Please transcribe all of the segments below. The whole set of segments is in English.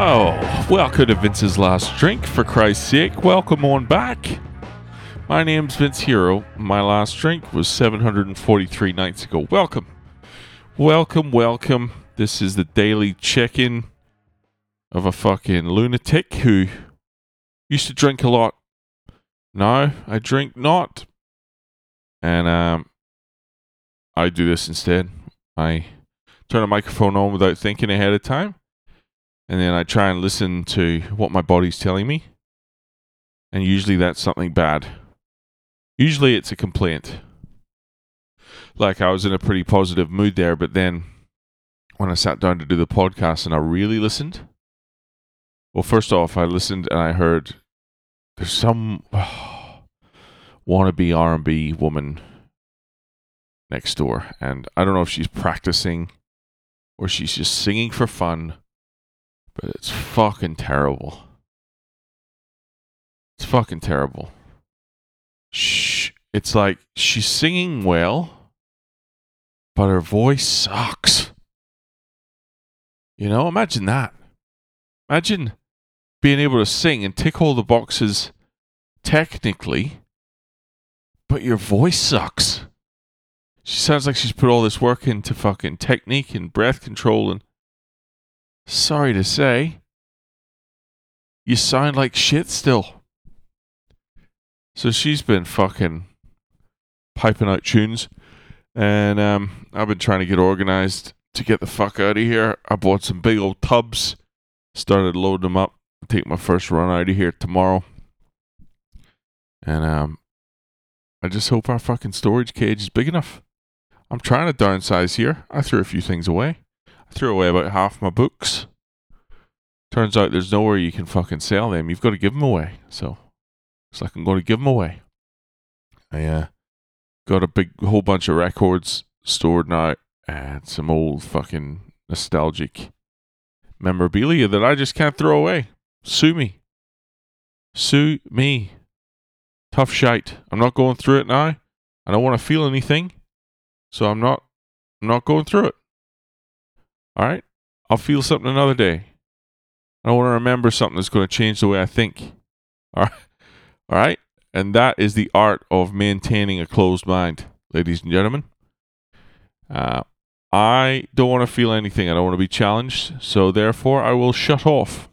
Oh, welcome to Vince's Last Drink, for Christ's sake. Welcome on back. My name's Vince Hero. My last drink was 743 nights ago. Welcome. Welcome, welcome. This is the daily check in of a fucking lunatic who used to drink a lot. No, I drink not. And um, I do this instead. I turn a microphone on without thinking ahead of time and then I try and listen to what my body's telling me. And usually that's something bad. Usually it's a complaint. Like I was in a pretty positive mood there, but then when I sat down to do the podcast and I really listened, well, first off, I listened and I heard there's some oh, wannabe R&B woman next door, and I don't know if she's practicing or she's just singing for fun but it's fucking terrible. It's fucking terrible. Shh. It's like she's singing well, but her voice sucks. You know, imagine that. Imagine being able to sing and tick all the boxes technically, but your voice sucks. She sounds like she's put all this work into fucking technique and breath control and sorry to say, you sound like shit still. So she's been fucking piping out tunes, and um, I've been trying to get organized to get the fuck out of here. I bought some big old tubs, started loading them up, take my first run out of here tomorrow, and um, I just hope our fucking storage cage is big enough. I'm trying to downsize here. I threw a few things away. Threw away about half my books. Turns out there's nowhere you can fucking sell them. You've got to give them away. So it's like I'm going to give them away. I uh, got a big whole bunch of records stored now and some old fucking nostalgic memorabilia that I just can't throw away. Sue me. Sue me. Tough shite. I'm not going through it now. I don't want to feel anything. So I'm not I'm not going through it. All right? I'll feel something another day. I want to remember something that's going to change the way I think. All right? All right? And that is the art of maintaining a closed mind, ladies and gentlemen. Uh, I don't want to feel anything. I don't want to be challenged. So therefore, I will shut off.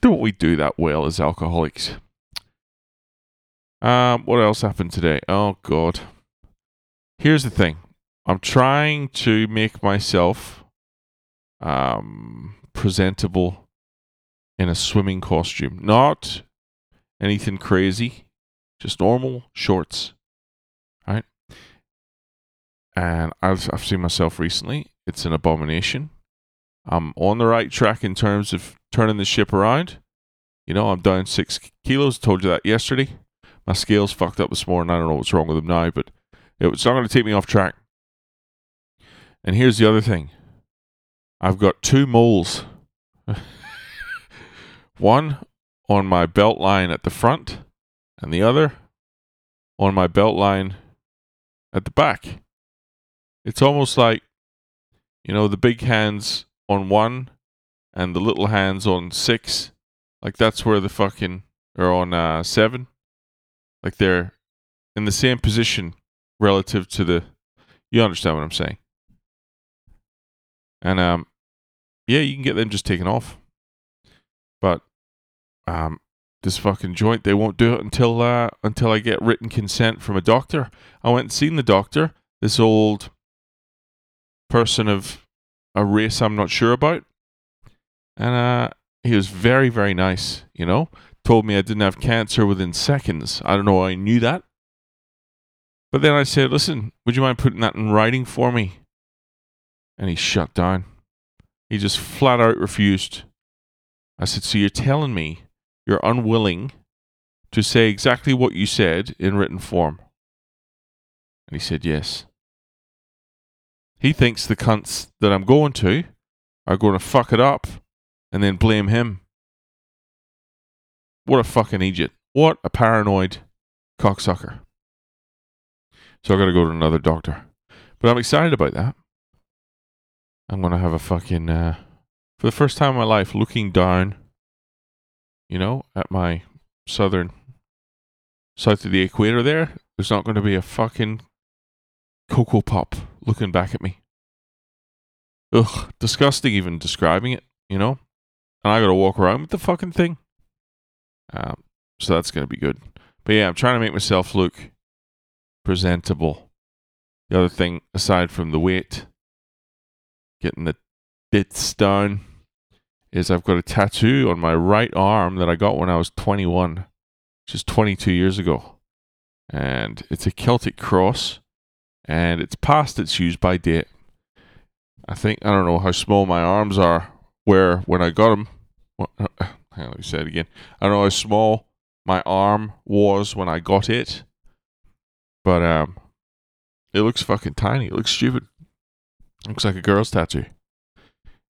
don't we do that well as alcoholics? Um, what else happened today? Oh, God. Here's the thing I'm trying to make myself um, presentable in a swimming costume. Not anything crazy, just normal shorts. Right? And I've, I've seen myself recently. It's an abomination. I'm on the right track in terms of turning the ship around. You know, I'm down six kilos. Told you that yesterday. My scales fucked up this morning. I don't know what's wrong with them now, but it's not going to take me off track. And here's the other thing I've got two moles. One on my belt line at the front, and the other on my belt line at the back. It's almost like, you know, the big hands on one and the little hands on six. Like that's where the fucking, or on uh, seven. Like they're in the same position relative to the, you understand what I'm saying. And um, yeah, you can get them just taken off. But um, this fucking joint, they won't do it until uh, until I get written consent from a doctor. I went and seen the doctor. This old person of a race I'm not sure about, and uh, he was very very nice. You know, told me I didn't have cancer within seconds. I don't know I knew that. But then I said, listen, would you mind putting that in writing for me? And he shut down. He just flat out refused. I said, So you're telling me you're unwilling to say exactly what you said in written form? And he said, Yes. He thinks the cunts that I'm going to are going to fuck it up and then blame him. What a fucking idiot. What a paranoid cocksucker. So I got to go to another doctor. But I'm excited about that. I'm gonna have a fucking uh, for the first time in my life, looking down, you know, at my southern, south of the equator there, there's not going to be a fucking Coco Pop looking back at me. Ugh, disgusting even describing it, you know? And I got to walk around with the fucking thing. Um, so that's to be good. But yeah, I'm trying to make myself look presentable. The other thing, aside from the weight, getting the bits down, is I've got a tattoo on my right arm that I got when I was 21, which is 22 years ago. And it's a Celtic cross, and it's past its use by date. I think, I don't know how small my arms are, where when I got them, hang on, let me say it again. I don't know how small my arm was when I got it, but um, it looks fucking tiny. It looks stupid. Looks like a girl's tattoo.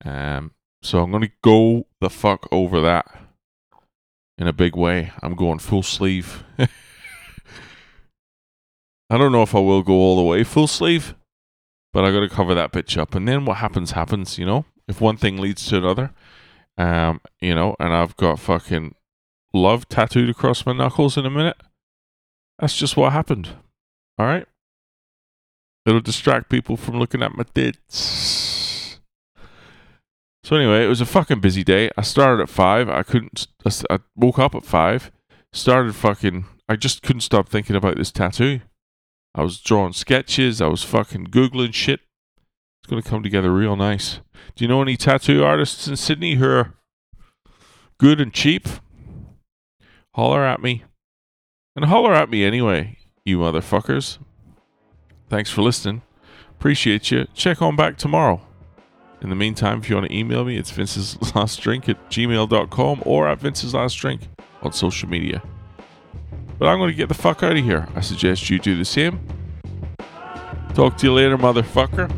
Um, so I'm gonna go the fuck over that in a big way. I'm going full sleeve. I don't know if I will go all the way full sleeve, but I got to cover that bitch up. And then what happens happens, you know. If one thing leads to another, um, you know, and I've got fucking love tattooed across my knuckles in a minute. That's just what happened. All right. It'll distract people from looking at my tits. So anyway, it was a fucking busy day. I started at five. I couldn't. I woke up at five. Started fucking. I just couldn't stop thinking about this tattoo. I was drawing sketches. I was fucking googling shit. It's gonna come together real nice. Do you know any tattoo artists in Sydney who are good and cheap? Holler at me. And holler at me anyway, you motherfuckers. Thanks for listening. Appreciate you. Check on back tomorrow. In the meantime, if you want to email me, it's Vince's Last Drink at gmail.com or at Vince's Last Drink on social media. But I'm going to get the fuck out of here. I suggest you do the same. Talk to you later, motherfucker.